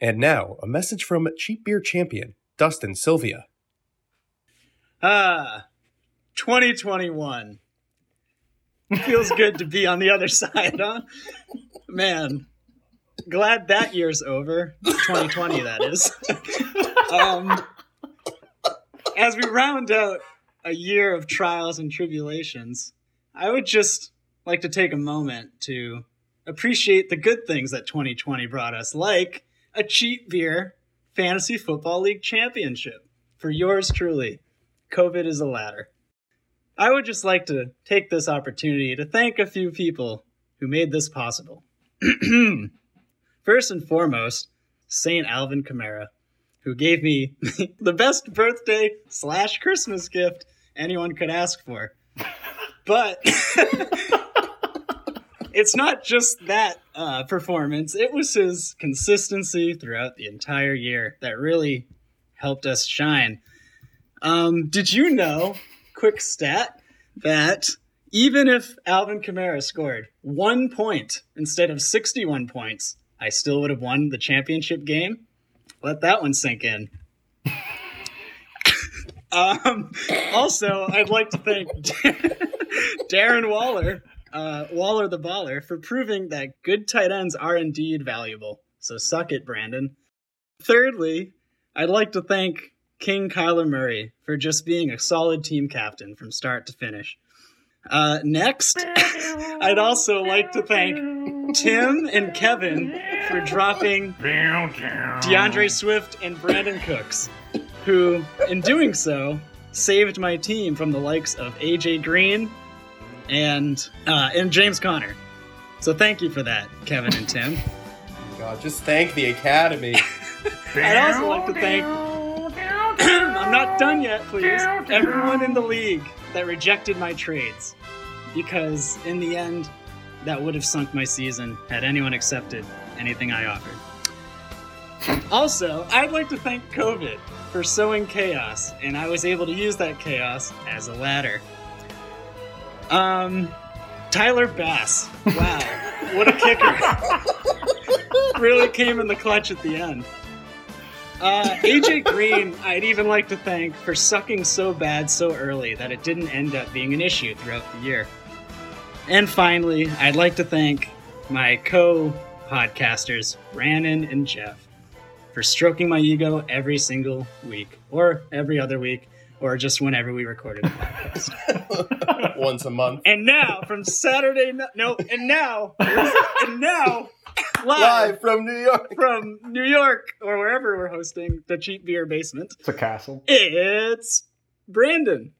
And now, a message from cheap beer champion Dustin Sylvia. Ah, 2021. Feels good to be on the other side, huh? Man, glad that year's over. 2020, that is. um, as we round out a year of trials and tribulations, I would just like to take a moment to appreciate the good things that 2020 brought us, like a cheap beer fantasy football league championship for yours truly. COVID is a ladder. I would just like to take this opportunity to thank a few people who made this possible. First and foremost, St. Alvin Kamara, who gave me the best birthday slash Christmas gift anyone could ask for. But it's not just that uh, performance, it was his consistency throughout the entire year that really helped us shine. Um, did you know, quick stat, that even if Alvin Kamara scored one point instead of 61 points, I still would have won the championship game? Let that one sink in. um, also, I'd like to thank Darren Waller, uh, Waller the Baller, for proving that good tight ends are indeed valuable. So suck it, Brandon. Thirdly, I'd like to thank King Kyler Murray for just being a solid team captain from start to finish. Uh, next, I'd also like to thank Tim and Kevin for dropping D'Andre Swift and Brandin Cooks, who, in doing so, saved my team from the likes of AJ Green and uh, and James Conner. So thank you for that, Kevin and Tim. God, just thank the Academy. I'd also like to thank. I'm not done yet, please. Everyone in the league that rejected my trades, because in the end, that would have sunk my season had anyone accepted anything I offered. Also, I'd like to thank COVID for sowing chaos, and I was able to use that chaos as a ladder. Um, Tyler Bass. Wow, what a kicker! really came in the clutch at the end. Uh, AJ Green, I'd even like to thank for sucking so bad so early that it didn't end up being an issue throughout the year. And finally, I'd like to thank my co podcasters, Brandon and Jeff, for stroking my ego every single week, or every other week, or just whenever we recorded a podcast. Once a month. and now, from Saturday, no, no and now, and now, live, Live from New York. from New York or wherever we're hosting the Cheap Beer Basement, It's a castle. it's Brandon.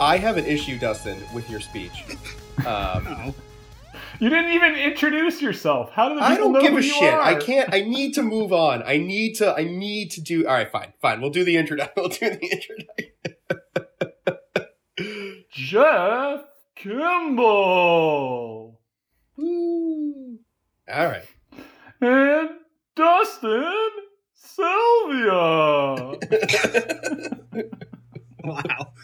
I have an issue, Dustin, with your speech. Um. You didn't even introduce yourself. How do the I don't know give who a shit. are? I can't. I need to move on. I need to. I need to do. All right, fine, fine. We'll do the intro. We'll do the introduction. Jeff Kimball Woo. All right. and Dustin Sylvia. Wow.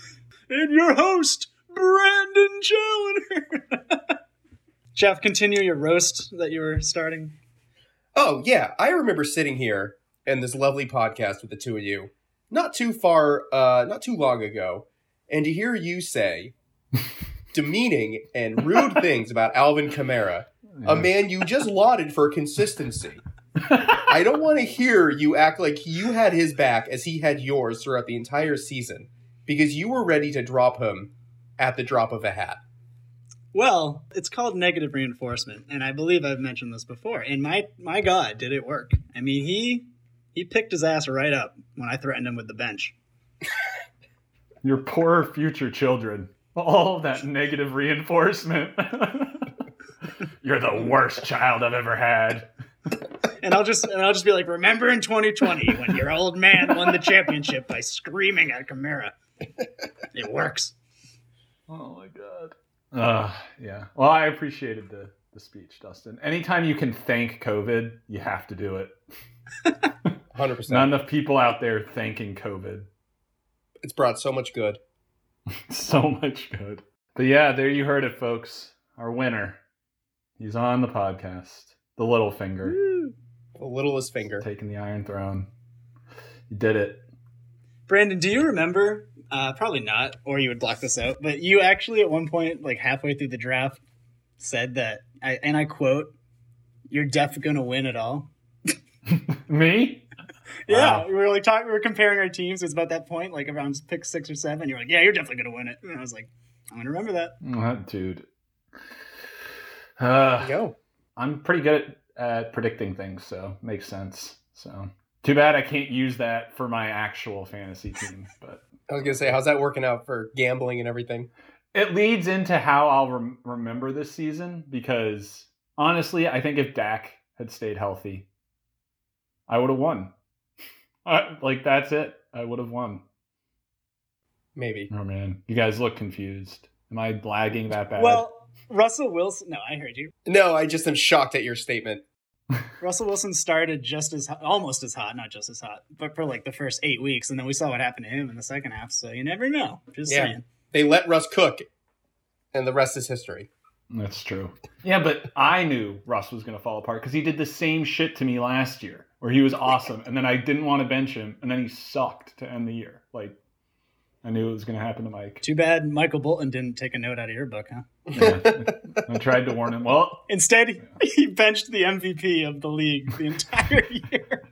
And your host, Brandon Challenger. Jeff, continue your roast that you were starting. Oh yeah, I remember sitting here in this lovely podcast with the two of you, not too far, uh, not too long ago, and to hear you say demeaning and rude things about Alvin Kamara, a man you just lauded for consistency. I don't want to hear you act like you had his back as he had yours throughout the entire season, because you were ready to drop him at the drop of a hat. Well, it's called negative reinforcement, and I believe I've mentioned this before. And my my God, did it work? I mean, he he picked his ass right up when I threatened him with the bench. Your poor future children. All that negative reinforcement. You're the worst child I've ever had. And I'll just and I'll just be like, remember in 2020 when your old man won the championship by screaming at Kamara. It works. Oh my god. Uh, yeah. Well, I appreciated the the speech, Dustin. Anytime you can thank COVID, you have to do it. 100%. Not enough people out there thanking COVID. It's brought so much good. so much good. But yeah, there you heard it, folks. Our winner. He's on the podcast. The little finger. The littlest finger. Taking the Iron Throne. You did it. Brandon, do you remember? Uh, probably not, or you would block this out. But you actually, at one point, like halfway through the draft, said that, I, and I quote, "You're definitely going to win it all." Me? Yeah, Wow. we were like talking, we were comparing our teams. It was about that point, like around pick six or seven. You're like, "Yeah, you're definitely going to win it." And I was like, "I'm going to remember that." What, dude? Uh, go. I'm pretty good at, at predicting things, so makes sense. So too bad I can't use that for my actual fantasy team, but I was going to say, how's that working out for gambling and everything? it leads into how I'll rem- remember this season because honestly, I think if Dak had stayed healthy, I would have won. Uh, like that's it. I would have won. Maybe. Oh man, you guys look confused. Am I lagging that bad? Well, Russell Wilson. No, I heard you. No, I just am shocked at your statement. Russell Wilson started just as hot, almost as hot, not just as hot, but for like the first eight weeks, and then we saw what happened to him in the second half. So you never know. Just Yeah. saying. They let Russ cook, and the rest is history. That's true. Yeah, but I knew Russ was going to fall apart because he did the same shit to me last year, where he was awesome, and then I didn't want to bench him, and then he sucked to end the year. Like, I knew it was going to happen to Mike. Too bad Michael Bolton didn't take a note out of your book, huh? Yeah. I tried to warn him. Well, Instead, he benched the MVP of the league the entire year.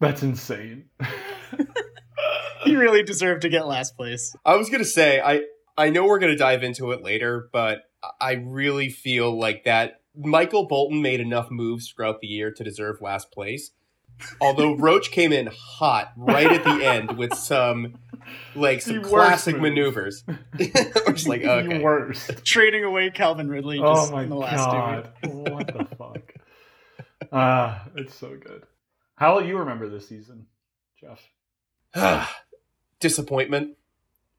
that's insane. he really deserved to get last place. I was gonna say I I know we're gonna dive into it later, but I really feel like that Michael Bolton made enough moves throughout the year to deserve last place. Although Roach came in hot right at the end with some like some The classic maneuvers. We're just like okay, The worst. Trading away Calvin Ridley just Oh my in the last god! what the fuck? Ah, it's so good. How will you remember this season, Jeff? disappointment,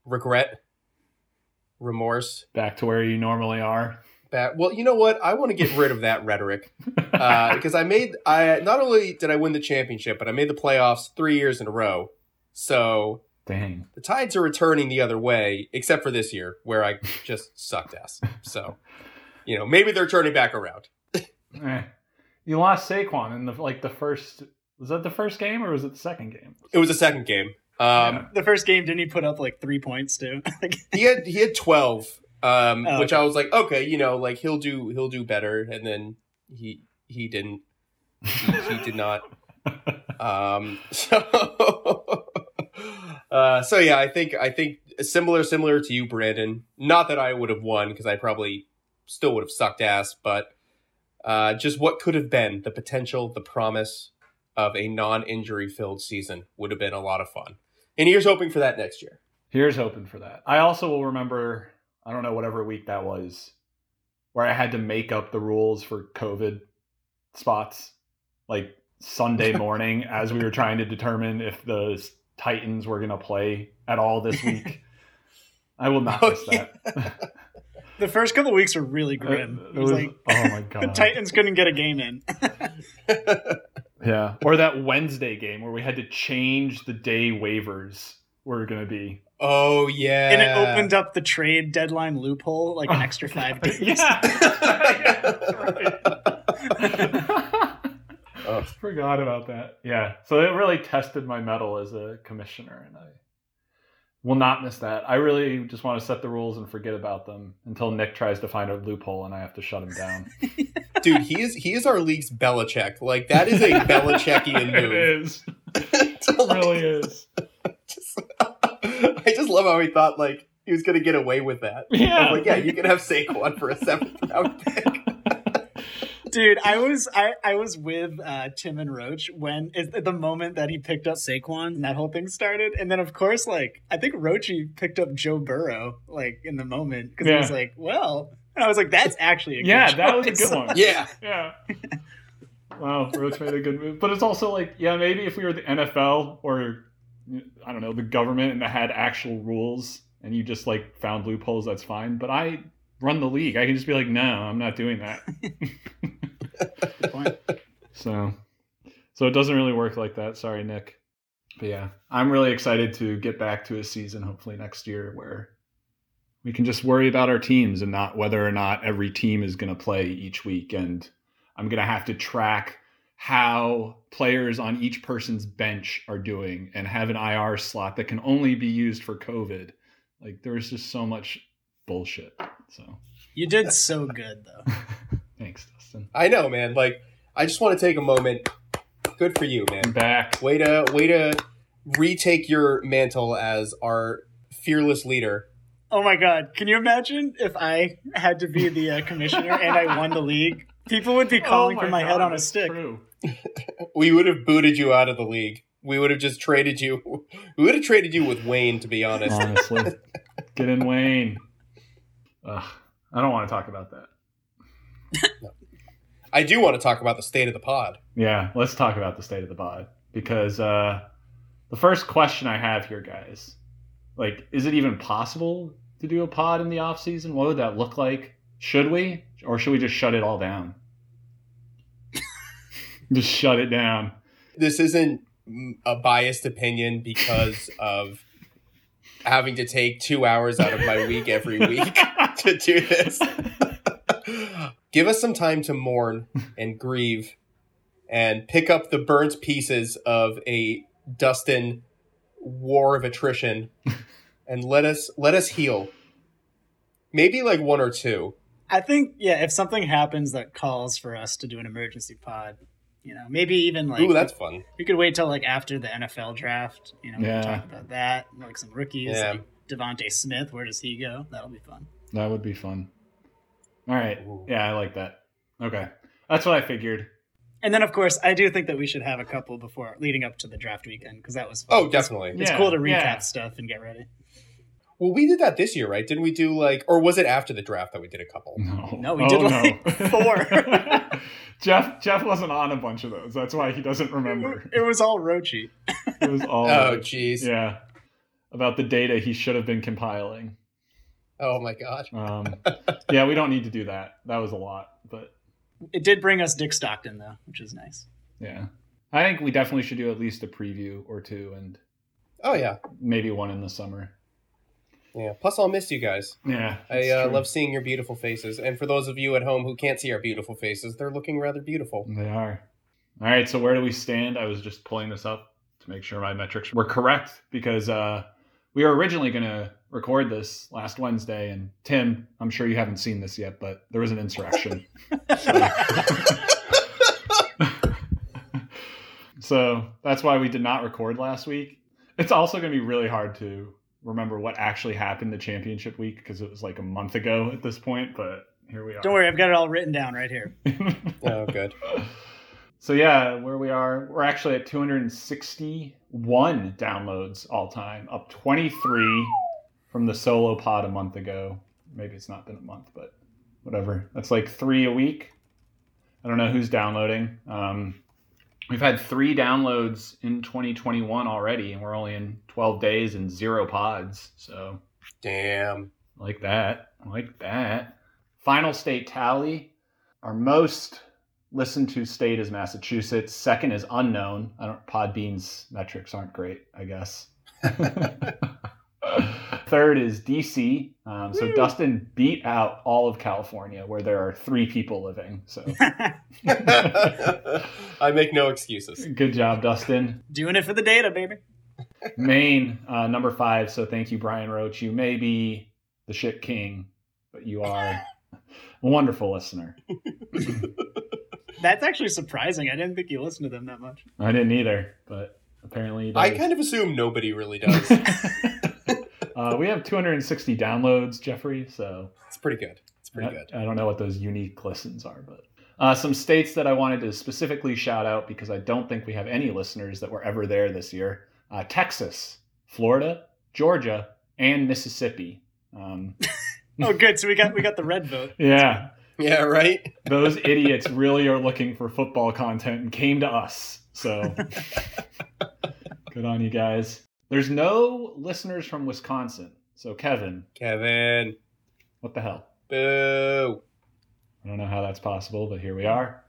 regret, remorse. Back to where you normally are. Well, you know what? I want to get rid of that rhetoric uh, because I made I not only did I win the championship, but I made the playoffs three years in a row. So Dang. the tides are returning the other way, except for this year where I just sucked ass. So you know maybe they're turning back around. Eh. You lost Saquon in the like the first. Was that the first game or was it the second game? It was the second game. Um, Yeah. The first game, didn't he put up like three points too? He had he had twelve, um, Oh, which okay. I was like, okay, you know, like he'll do he'll do better, and then he he didn't. He, he did not. Um, so, uh, so yeah, I think I think similar similar to you, Brandon. Not that I would have won because I probably still would have sucked ass, but uh, just what could have been the potential, the promise of a non-injury filled season would have been a lot of fun. And here's hoping for that next year. Here's hoping for that. I also will remember. I don't know whatever week that was, where I had to make up the rules for COVID spots, like Sunday morning, as we were trying to determine if the Titans were going to play at all this week. I will not Oh, miss that. the first couple weeks were really grim. It It was was- like oh my god, the! Titans couldn't get a game in. Yeah, or that Wednesday game where we had to change the day waivers were going to be. oh yeah, and it opened up the trade deadline loophole like an extra five days. yeah, Oh. Forgot about that. Yeah, so it really tested my mettle as a commissioner, and I will not miss that. I really just want to set the rules and forget about them until Nick tries to find a loophole and I have to shut him down. dude. He is he is our league's Belichick. Like that is a Belichickian it move. is. To, It like, really is. just- I just love how he thought like he was gonna get away with that. I Yeah. like, yeah, you can have Saquon for a seventh round pick. Dude, I was I, I was with uh, Tim and Roach when is the moment that he picked up Saquon and that whole thing started, and then of course like I think Roachy picked up Joe Burrow like in the moment because he was like, well, and I was like, that's actually a good Yeah, that was a good one. Yeah, Yeah. Wow, Roach made a good move. But it's also like, yeah, maybe if we were the NFL or I don't know, the government and that had actual rules and you just like found loopholes, that's fine. But I run the league. I can just be like, no, I'm not doing that. So, so it doesn't really work like that. Sorry, Nick. But yeah, I'm really excited to get back to a season, hopefully next year, where we can just worry about our teams and not whether or not every team is going to play each week. And I'm going to have to track how players on each person's bench are doing and have an IR slot that can only be used for COVID. Like there's just so much bullshit. So You did so good though. thanks, Dustin. I know, man. Like, I just want to take a moment. Good for you, I'm man. back. Way to way to retake your mantle as our fearless leader. Oh my god! Can you imagine if I had to be the uh, commissioner and I won the league? People would be calling Oh for my God, head on a stick. true. We would have booted you out of the league. We would have just traded you. We would have traded you with Wayne, to be honest. Honestly, get in Wayne. Ugh, I don't want to talk about that. I do want to talk about the state of the pod. Yeah, let's talk about the state of the pod because uh, the first question I have here, guys, like, is it even possible to do a pod in the off season? What would that look like? Should we, or should we just shut it all down? just shut it down. This isn't mm, a biased opinion because of having to take two hours out of my week every week to do this. Give us some time to mourn and grieve and pick up the burnt pieces of a Dustin war of attrition and let us let us heal. Maybe like one or two. I think yeah, if something happens that calls for us to do an emergency pod, you know, maybe even like Ooh, that's fun. we could wait till like after the NFL draft. You know, we Yeah. can talk about that, like some rookies, Yeah. like DeVonta Smith. Where does he go? That'll be fun. That would be fun. All right. Ooh. Yeah, I like that. Okay. That's what I figured. And then, of course, I do think that we should have a couple before leading up to the draft weekend because that was fun. Oh, definitely. It's Yeah, cool to recap yeah. stuff and get ready. Well, we did that this year, right? Didn't we do like, or was it after the draft that we did a couple? No. No, we did like four. Jeff Jeff wasn't on a bunch of those. That's why he doesn't remember. It was all Roachy. It was all Oh, jeez. yeah. About the data he should have been compiling. Oh my god. Um, yeah, we don't need to do that. That was a lot, but It did bring us Dick Stockton though, which is nice. yeah. I think we definitely should do at least a preview or two and Oh yeah, maybe one in the summer. Yeah. Plus, I'll miss you guys. Yeah. I uh, love seeing your beautiful faces. And for those of you at home who can't see our beautiful faces, they're looking rather beautiful. They are. All right, so where do we stand? I was just pulling this up to make sure my metrics were correct because uh, we were originally going to record this last Wednesday. And Tim, I'm sure you haven't seen this yet, but there was an insurrection. so, so that's why we did not record last week. It's also going to be really hard to remember what actually happened the championship week because it was like a month ago at this point, but here we are. Don't worry, I've got it all written down right here. Oh, good. So yeah, where we are, we're actually at 261 downloads all time, up 23 from the solo pod a month ago. Maybe it's not been a month, but whatever. That's like three a week. I don't know who's downloading. Um, we've had three downloads in 2021 already, and we're only in 12 days and zero pods. So Damn. Like that. Like that. Final state tally. Our most listened to state is Massachusetts. Second is unknown. I don't Podbean's metrics aren't great, I guess. Third is DC. Um, so Woo. Dustin beat out all of California, where there are three people living. So I make no excuses. good job, Dustin. Doing it for the data, baby. Maine, uh, number five. So thank you, Brian Roach. You may be the shit king, but you are a wonderful listener. That's actually surprising. I didn't think you listened to them that much. I didn't either, but apparently. I kind of assume nobody really does. Uh, we have 260 downloads, Jeffrey. So It's pretty good. It's pretty I, good. I don't know what those unique listens are, but uh, some states that I wanted to specifically shout out because I don't think we have any listeners that were ever there this year: uh, Texas, Florida, Georgia, and Mississippi. Um, Oh, good. So we got we got the red vote. yeah, Yeah, right? those idiots really are looking for football content and came to us. So good on you guys. There's no listeners from Wisconsin. So, Kevin, Kevin. what the hell? Boo. I don't know how that's possible, but here we are.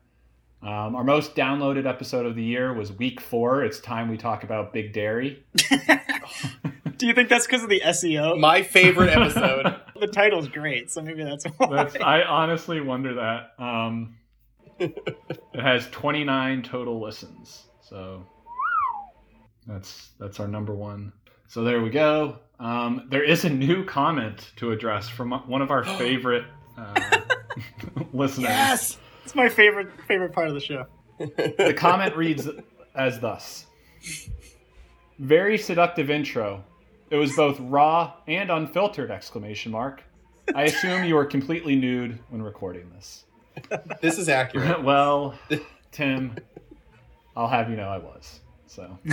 Um, our most downloaded episode of the year was week four. It's time we talk about Big Dairy. Do you think that's because of the SEO? My favorite episode. the title's great, so maybe that's why. That's, I honestly wonder that. Um, it has 29 total listens, so that's that's our number one. So there we go. Um, there is a new comment to address from one of our favorite uh, listeners. yes. It's my favorite favorite part of the show. The comment reads as thus: Very seductive intro. It was both raw and unfiltered! Exclamation mark. I assume you were completely nude when recording this. This is accurate. well, Tim, I'll have you know I was. So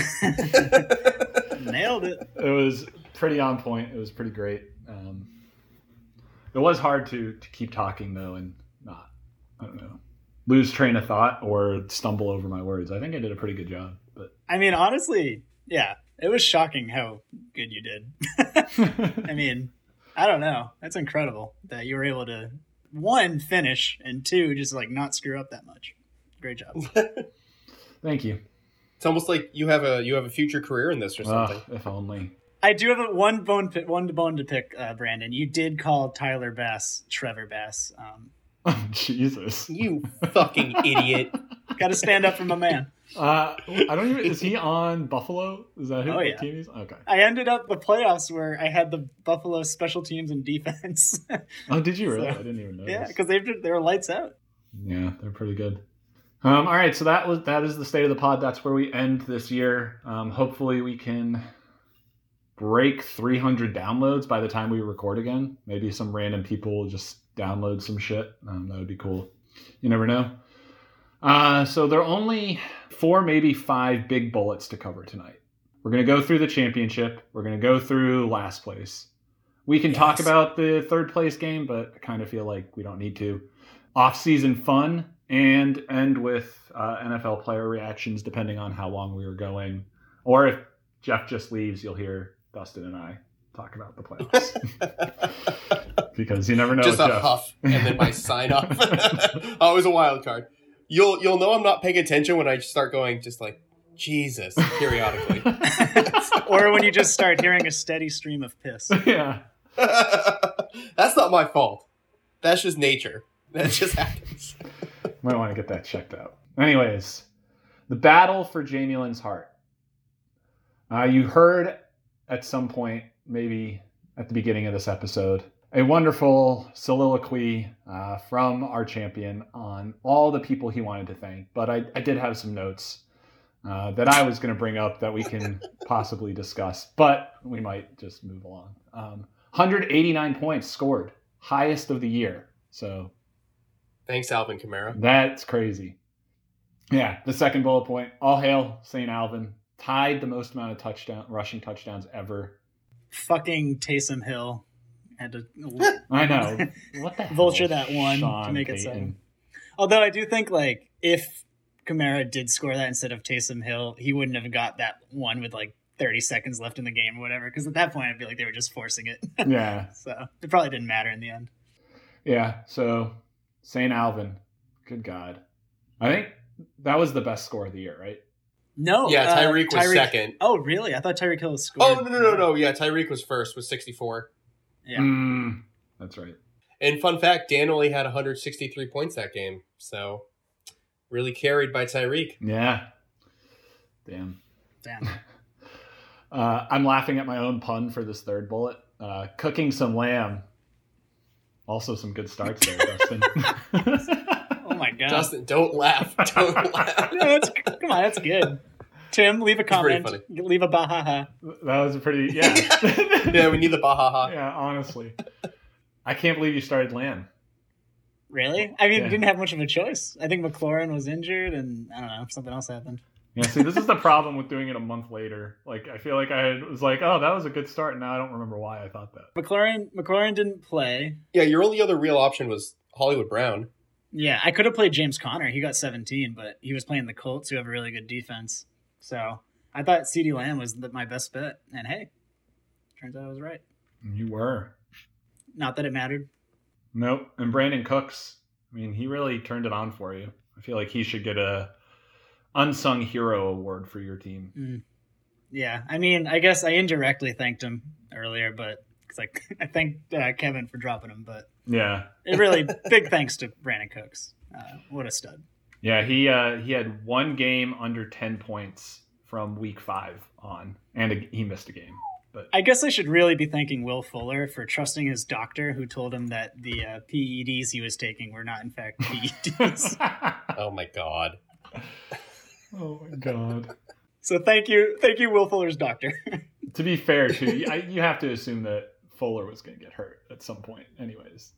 Nailed it. it was pretty on point. It was pretty great. Um, it was hard to to keep talking though and not I don't know lose train of thought or stumble over my words. I think I did a pretty good job, but I mean, honestly, yeah, it was shocking how good you did. I mean, I don't know. That's incredible that you were able to one finish and two just like not screw up that much. Great job. thank you. It's almost like you have a you have a future career in this or something. Ugh, if only. I do have a one bone pi- one bone to pick, uh, Brandon. You did call Tyler Bass Trevor Bass. Um, Oh, Jesus. You fucking idiot. Got to stand up for my man. Uh, I don't even. Is he on Buffalo? Is that who Oh, yeah. team he's? Okay. I ended up the playoffs where I had the Buffalo special teams and defense. Oh, did you really? So, I didn't even know. yeah, because they they were lights out. Yeah, they're pretty good. Um, all right, so that was that is the state of the pod. That's where we end this year. Um, hopefully, we can break 300 downloads by the time we record again. Maybe some random people will just download some shit. Um, that would be cool. You never know. Uh, so there are only four, maybe five big bullets to cover tonight. We're gonna go through the championship. We're gonna go through last place. We can talk about the third place game, but I kind of feel like we don't need to off-season fun and end with uh, NFL player reactions depending on how long we were going. Or if Jeff just leaves, you'll hear Dustin and I talk about the playoffs because you never know. Just a Jeff. huff and then my sign off. Always a wild card. You'll you'll know I'm not paying attention when I start going just like Jesus periodically. or when you just start hearing a steady stream of piss. yeah. That's not my fault. That's just nature. That just happens. Might want to get that checked out. Anyways, the battle for Jamie Lynn's heart. Uh, you heard at some point, maybe at the beginning of this episode, a wonderful soliloquy uh, from our champion on all the people he wanted to thank. But I, I did have some notes uh, that I was going to bring up that we can possibly discuss, but we might just move along. Um, 189 points scored, highest of the year. So Thanks, Alvin Kamara. that's crazy. Yeah, the second bullet point. All hail St. Alvin. Tied the most amount of touchdown rushing touchdowns ever. Fucking Taysom Hill had to I know. What the hell, Vulture that one to Sean make it Payton? seven. Although I do think like if Kamara did score that instead of Taysom Hill, he wouldn't have got that one with like 30 seconds left in the game or whatever. Because at that point, I feel like they were just forcing it. Yeah, so it probably didn't matter in the end. yeah. So St. Alvin, good God, I think that was the best score of the year, right? No, yeah, uh, Tyreek was second. Oh, really? I thought Tyreek Hill scored. Oh no no no no! Yeah, Tyreek was first with 64. Yeah. Mm, that's right. And fun fact, Dan only had 163 points that game, so really carried by Tyreek. Yeah. Damn. Damn. Uh, I'm laughing at my own pun for this third bullet. Uh, cooking some lamb. Also, some good starts there, Dustin. Oh my god. Justin, don't laugh. Don't laugh. No, that's, come on, that's good. Tim, leave a pretty comment. Leave a bahaha. that was a pretty yeah. yeah, we need the bahaha. yeah, honestly. I can't believe you started lamb. Really? I mean, Yeah. didn't have much of a choice. I think McLaurin was injured, and I don't know, something else happened. Yeah, see, this is the problem with doing it a month later. Like, I feel like I was like, oh, that was a good start. Now I don't remember why I thought that. McLaurin, McLaurin didn't play. Yeah, your only other real option was Hollywood Brown. Yeah, I could have played James Conner. He got 17, but he was playing the Colts, who have a really good defense. So I thought CeeDee Lamb was the, my best bet, and hey, turns out I was right. You were. Not that it mattered. Nope. And Brandin Cooks, I mean, he really turned it on for you. I feel like he should get a unsung hero award for your team. Mm. Yeah, I mean, I guess I indirectly thanked him earlier, but it's like I thanked uh, Kevin for dropping him, but Yeah. it really big thanks to Brandin Cooks. Uh, what a stud! Yeah, he uh, he had one game under 10 points from week 5 on and a, he missed a game. But I guess I should really be thanking Will Fuller for trusting his doctor, who told him that the uh, PEDs he was taking were not in fact PEDs. Oh my god. Oh my god. so thank you, thank you, Will Fuller's doctor. to be fair, too, you, I, you have to assume that Fuller was going to get hurt at some point. Anyways,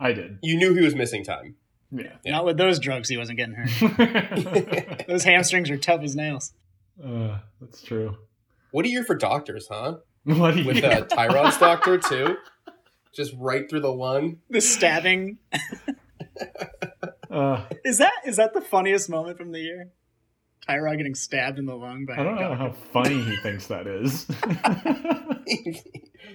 I did. You knew he was missing time. Yeah. Yeah. Not with those drugs, he wasn't getting hurt. uh, Those hamstrings are tough as nails. that's true. What a year for doctors, huh? What do you? With uh, Tyrod's doctor too. Just right through the lung. The stabbing uh, is that is that the funniest moment from the year? Tyrod getting stabbed in the lung by I don't a know how funny he thinks that is.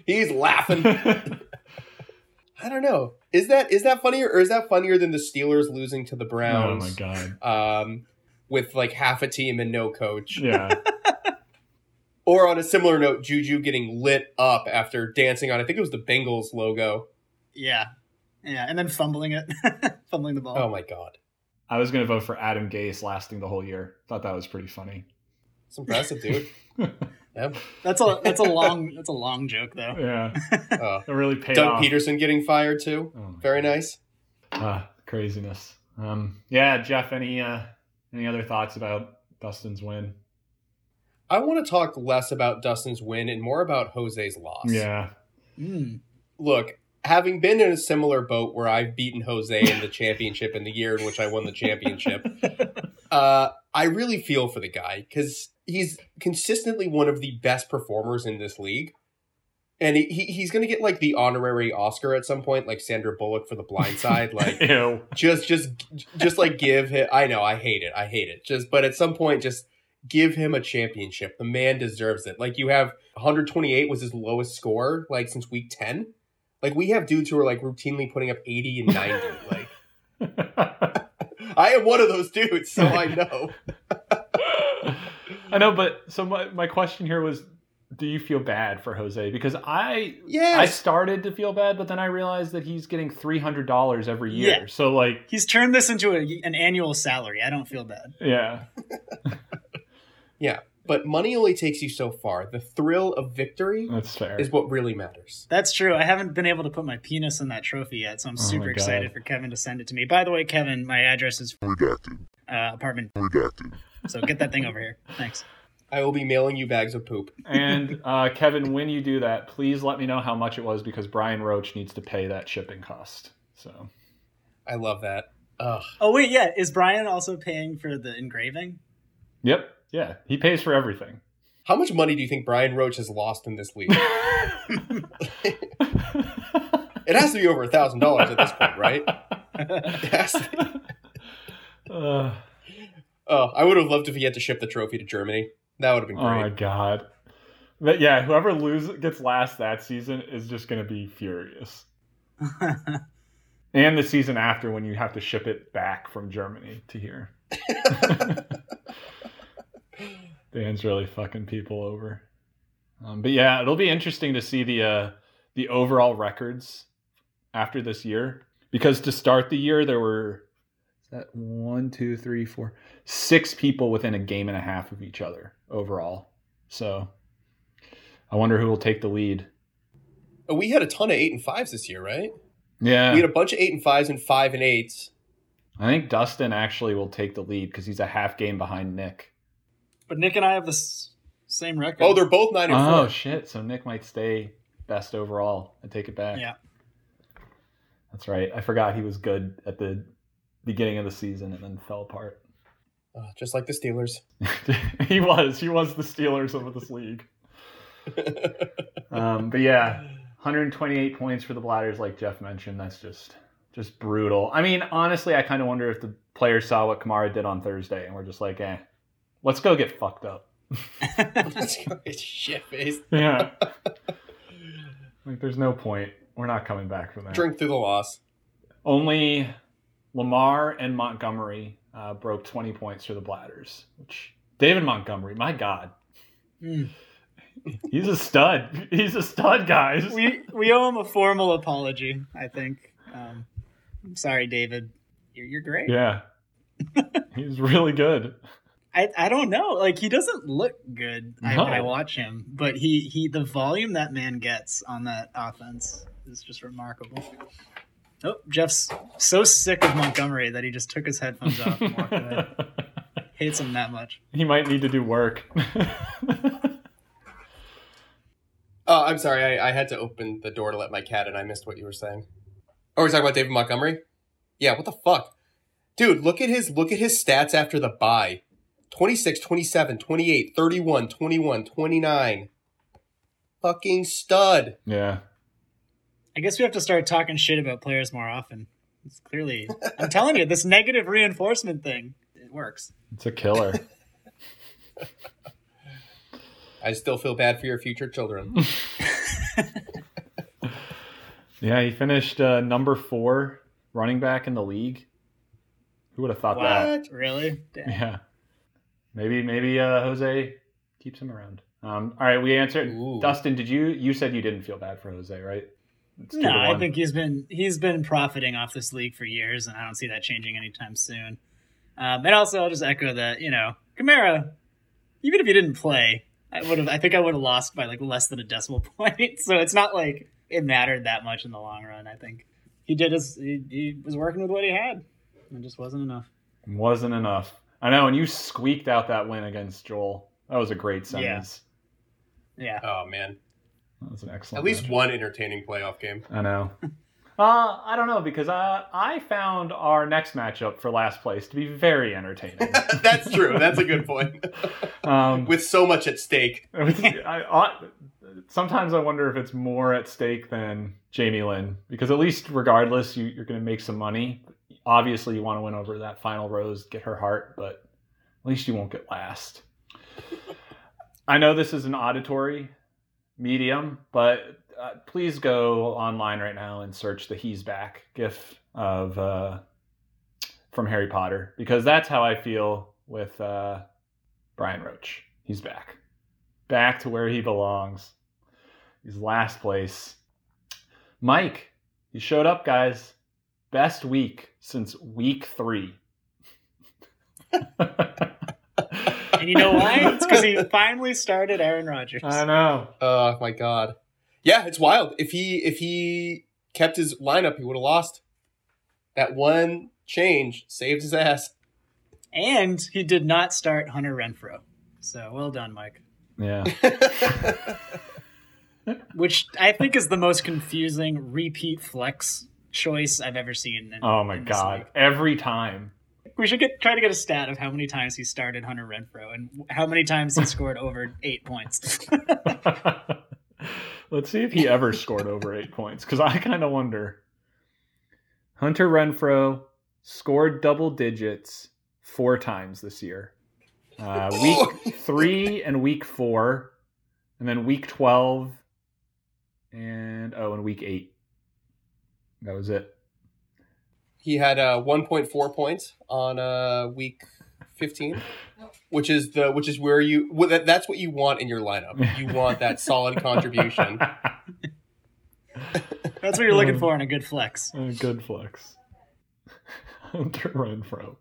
He's laughing. I don't know. Is that is that funnier or is that funnier than the Steelers losing to the Browns? oh my god. Um, with like half a team and no coach. Yeah. Or on a similar note, Juju getting lit up after dancing on I think it was the Bengals logo. Yeah, yeah, and then fumbling it, fumbling the ball. Oh my god. I was gonna vote for Adam Gase lasting the whole year. Thought that was pretty funny. It's impressive, dude. Yep. That's a that's a long that's a long joke though. yeah. Uh, It really paid Doug off. Pederson getting fired too. Oh my Very nice. Ah, craziness. Um, yeah, Jeff. Any uh, any other thoughts about Dustin's win? I want to talk less about Dustin's win and more about Jose's loss. Yeah, Mm. Look, having been in a similar boat where I've beaten Jose in the championship in the year in which I won the championship, uh, I really feel for the guy because he's consistently one of the best performers in this league. And he, he, he's going to get like the honorary Oscar at some point, like Sandra Bullock for The Blind Side. Like, ew. just, just, just like give him. I know, I hate it. I hate it. Just, but at some point, just give him a championship. The man deserves it. Like, you have 128 was his lowest score, like since week 10. Like, we have dudes who are like routinely putting up 80 and 90. like, I am one of those dudes, so I know. I know, but so my, my question here was, do you feel bad for Jose? Because I yeah, I started to feel bad, but then I realized that he's getting three hundred dollars every year. Yeah. So like, He's turned this into a, an annual salary. I don't feel bad. Yeah. yeah, But money only takes you so far. The thrill of victory that's fair. is what really matters. That's true. I haven't been able to put my penis in that trophy yet, so I'm Oh super excited for Kevin to send it to me. By the way, Kevin, my address is Redacted. uh, apartment, Redacted. so get that thing over here. Thanks. I will be mailing you bags of poop. and uh, Kevin, when you do that, please let me know how much it was because Brian Roach needs to pay that shipping cost. So I love that. Ugh. Oh wait, yeah. Is Brian also paying for the engraving? Yep. Yeah. He pays for everything. How much money do you think Brian Roach has lost in this league? It has to be over a thousand dollars at this point, right? It has to be. Uh, Oh, I would have loved if he had to ship the trophy to Germany. That would have been great. oh my god. But yeah, whoever loses gets last that season is just going to be furious. And the season after when you have to ship it back from Germany to here. Dan's really fucking people over. Um, but yeah, it'll be interesting to see the uh, the overall records after this year because to start the year there were is that one, two, three, four, six people within a game and a half of each other overall. So I wonder who will take the lead. Oh, we had a ton of eight and fives this year, right? Yeah, We had a bunch of eight and fives and five and eights. I think Dustin actually will take the lead because he's a half game behind Nick. But Nick and I have the s- same record. Oh, they're both nine and Oh four. shit! So Nick might stay best overall and take it back. yeah. that's right. I forgot he was good at the beginning of the season and then fell apart. Uh, just like the Steelers. he was. He was the Steelers of this league. Um, but yeah, 128 points for the Bladders, like Jeff mentioned. That's just just brutal. I mean, honestly, I kind of wonder if the players saw what Kamara did on Thursday and we're just like, eh, let's go get fucked up. Let's go get shit face. Yeah. Like, there's no point. We're not coming back from that. Drink through the loss. Only Lamar and Montgomery uh, broke 20 points for the Bladders, which David Montgomery, my God, Mm. he's a stud. He's a stud, guys. We we owe him a formal apology. I think. Um, I'm sorry, David. You're, you're great. yeah, he's really good. I, I don't know. Like he doesn't look good I, No. when I watch him, but he he the volume that man gets on that offense is just remarkable. Oh, Jeff's so sick of Montgomery that he just took his headphones off and walked away. Hates him that much. he might need to do work. Oh, I'm sorry. I, I had to open the door to let my cat in. I missed what you were saying. Oh, we're talking about David Montgomery? Yeah, what the fuck? Dude, look at his look at his stats after the bye. 26, 27, 28, 31, 21, 29. Fucking stud. yeah, I guess we have to start talking shit about players more often. It's clearly, I'm telling you, this negative reinforcement thing, it works. it's a killer. I still feel bad for your future children. yeah, he finished uh, number four running back in the league. Who would have thought that? Really? Damn. Yeah. Maybe maybe uh, Jose keeps him around. Um, all right, we answered. Ooh. Dustin, did you you said you didn't feel bad for Jose, right? No, I think he's been he's been profiting off this league for years, and I don't see that changing anytime soon. Um, and also, I'll just echo that you know, Kamara, even if he didn't play, I would have. I think I would have lost by like less than a decimal point. So it's not like it mattered that much in the long run. I think he did his. He, he was working with what he had. It just wasn't enough. wasn't enough. I know, and you squeaked out that win against Joel. That was a great sentence. Yeah. yeah. Oh man. That was an excellent. At least match. one entertaining playoff game. I know. Uh, I don't know because uh, I found our next matchup for last place to be very entertaining. That's true. That's a good point. Um, With so much at stake. I, I, sometimes I wonder if it's more at stake than Jamie Lynn because at least regardless you, you're going to make some money. Obviously, you want to win over that final rose, get her heart, but at least you won't get last. I know this is an auditory medium, but uh, please go online right now and search the "He's Back" gif of uh, from Harry Potter because that's how I feel with uh, Brian Roach. He's back, back to where he belongs. He's last place. Mike, he showed up, guys. Best week since week three. And you know why? It's because he finally started Aaron Rodgers. I know. Oh my god. Yeah, it's wild. If he if he kept his lineup, he would have lost. That one change saved his ass. And he did not start Hunter Renfrow. So well done, Mike. Yeah. Which I think is the most confusing repeat flex choice I've ever seen. In, Oh my god. league. Every time. We should get try to get a stat of how many times he started Hunter Renfrow and how many times he scored over eight points. Let's see if he ever scored over eight points because I kind of wonder. Hunter Renfrow scored double digits four times this year. Uh, week three and week four, and then week 12, and oh, and week eight. That was it. he had uh 1.4 points on uh week 15, which is the which is where you well, that, that's what you want in your lineup. You want that solid contribution. That's what you're looking for in a good flex. Uh, Good flex. Hunter Renfrow.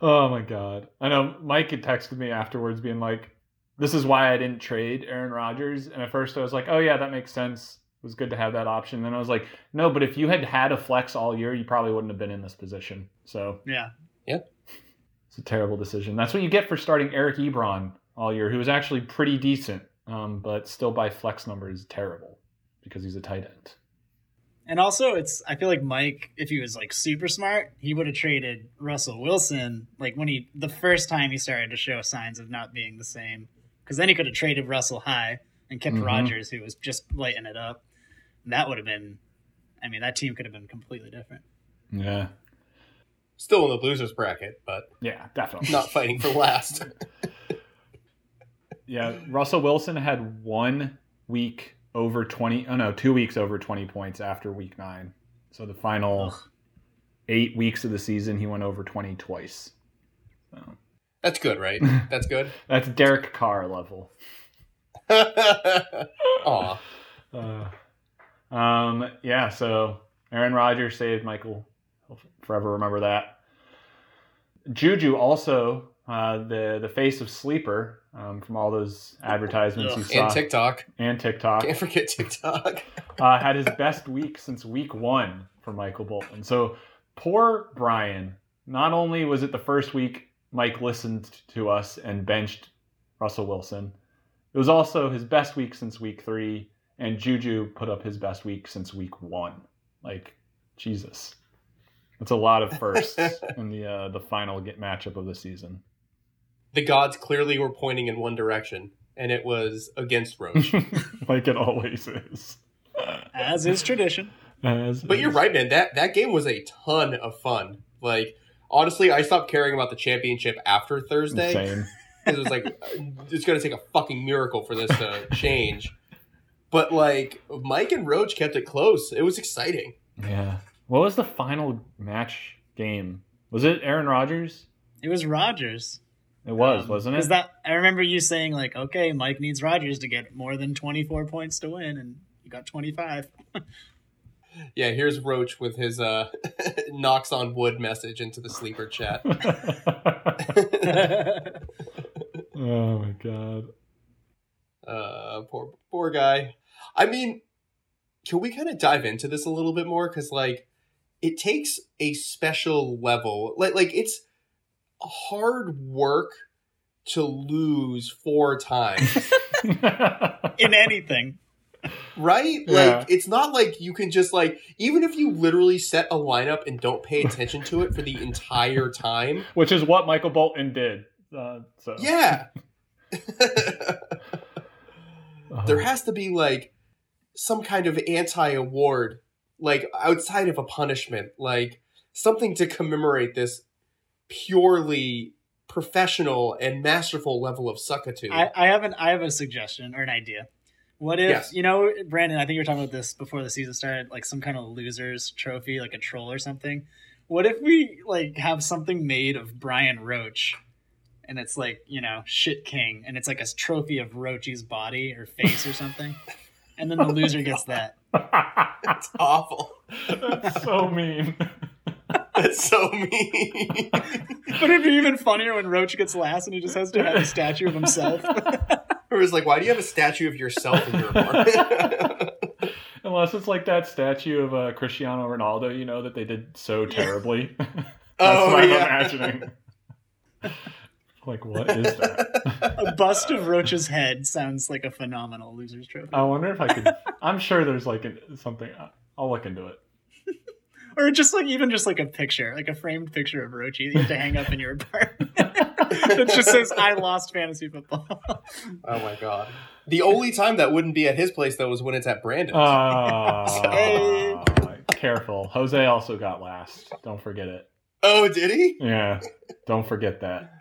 Oh my god. I know Mike had texted me afterwards being like, This is why I didn't trade Aaron Rodgers. And at first I was like, Oh yeah, that makes sense. It was good to have that option. Then I was like, No, but if you had had a flex all year, you probably wouldn't have been in this position. So Yeah. it's a terrible decision. That's what you get for starting Eric Ebron all year, who was actually pretty decent, um, but still by flex numbers terrible because he's a tight end. And also, it's I feel like Mike, if he was like super smart, he would have traded Russell Wilson like when he the first time he started to show signs of not being the same. Because then he could have traded Russell high and kept Mhm. Rodgers, who was just lighting it up. And that would have been, I mean, that team could have been completely different. Yeah. Still in the losers bracket, but Yeah, definitely. not fighting for last. Yeah, Russell Wilson had one week over 20 oh no two weeks over 20 points after week nine so the final Ugh. eight weeks of the season he went over 20 twice so That's good, right? That's good. that's derek carr level Aw. uh, um yeah so aaron rodgers saved michael I'll forever remember that juju also uh, the the face of sleeper um, from all those advertisements you saw And TikTok. and TikTok Can't forget TikTok. uh, had his best week since week one for Michael Bolton. So poor Brian. Not only was it the first week Mike listened to us and benched Russell Wilson, it was also his best week since week three, and Juju put up his best week since week one. Like Jesus, that's a lot of firsts in the uh, the final get matchup of the season. the gods clearly were pointing in one direction, and it was against Roach. like it always is. As is tradition. As But you're right, man. That that game was a ton of fun. Like honestly, I stopped caring about the championship after Thursday. Same. It was like it's gonna take a fucking miracle for this to change. But like Mike and Roach kept it close. It was exciting. Yeah. What was the final match game? Was it Aaron Rodgers? It was Rodgers. It was, Um, wasn't it? Is that I remember you saying like, okay, Mike needs Rodgers to get more than twenty four points to win, and you got twenty five. Yeah, here's Roach with his uh knocks on wood message into the sleeper chat. oh my god. Uh, poor poor guy. I mean, can we kind of dive into this a little bit more? Because like, it takes a special level. Like like it's hard work to lose four times, In anything. right? Yeah. Like it's not like you can just like even if you literally set a lineup and don't pay attention to it for the entire time. Which is what Michael Bolton did. Uh, so Yeah. Oh. there has to be like some kind of anti-award like outside of a punishment like something to commemorate this purely professional and masterful level of suckitude I, I have an I have a suggestion or an idea. What if Yes. you know, Brandon? I think you were talking about this before the season started, like some kind of losers trophy, like a troll or something. What if we like have something made of Brian Roach, and it's like you know shit king, and it's like a trophy of Roachy's body or face or something, and then the loser gets that. it's awful That's so mean. that's so mean But it'd be even funnier when Roach gets last and he just has to have a statue of himself. it was like why do you have a statue of yourself in your apartment Unless it's like that statue of uh, Cristiano Ronaldo, you know, that they did so terribly. That's Oh, what I'm yeah. imagining. Like, what is that? a bust of Roach's head sounds like a phenomenal losers trophy. I wonder if I could. I'm sure there's like a, something. I'll look into it. Or just like even just like a picture, like a framed picture of Rochi that you have to hang up in your apartment. it just says I lost fantasy football. oh my god the only time that wouldn't be at his place though was when it's at brandon's Uh, Hey. Careful. Jose also got last. Don't forget it. oh did he Yeah. Don't forget that.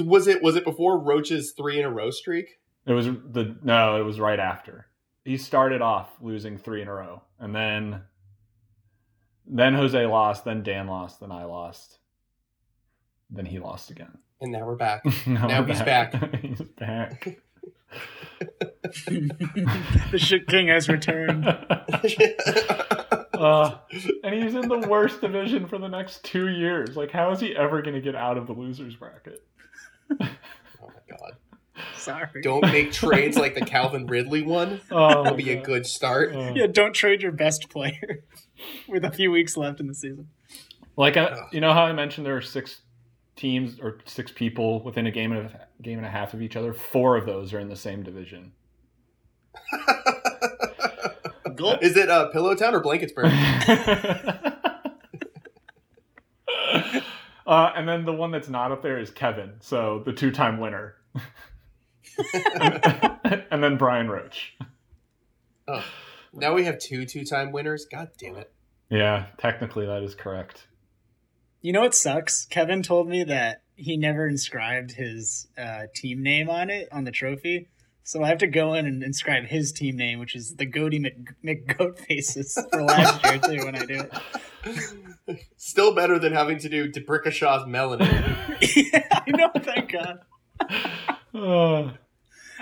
Was it was it before roach's three in a row streak It was the no, it was right after. He started off losing three in a row. And then then Jose lost, then Dan lost, then I lost. Then he lost again. and now we're back now Now we're he's he's back. the shit king has returned. uh, and he's in the worst division for the next two years. Like, how is he ever going to get out of the losers bracket? Oh my god. Sorry. Don't make trades like the Calvin Ridley one. Oh, That'll be a good start. uh, Yeah, don't trade your best player with a few weeks left in the season. Like, I, you know how I mentioned there are six teams or six people within a game and a game and a half of each other. Four of those are in the same division. Is it uh, Pillowtown or Blanketsburg? Uh, and then the one that's not up there is Kevin, so the two-time winner. and then Brian Roach. oh, now we have two two-time winners. God damn it! Yeah, technically that is correct. You know what sucks? Kevin told me that he never inscribed his uh, team name on it on the trophy. So I have to go in and inscribe his team name, which is the Goaty Mc, McGoatfaces for last year too. When I do it, still better than having to do D'Brickashaw's melanin. yeah, I know. Thank God. Uh.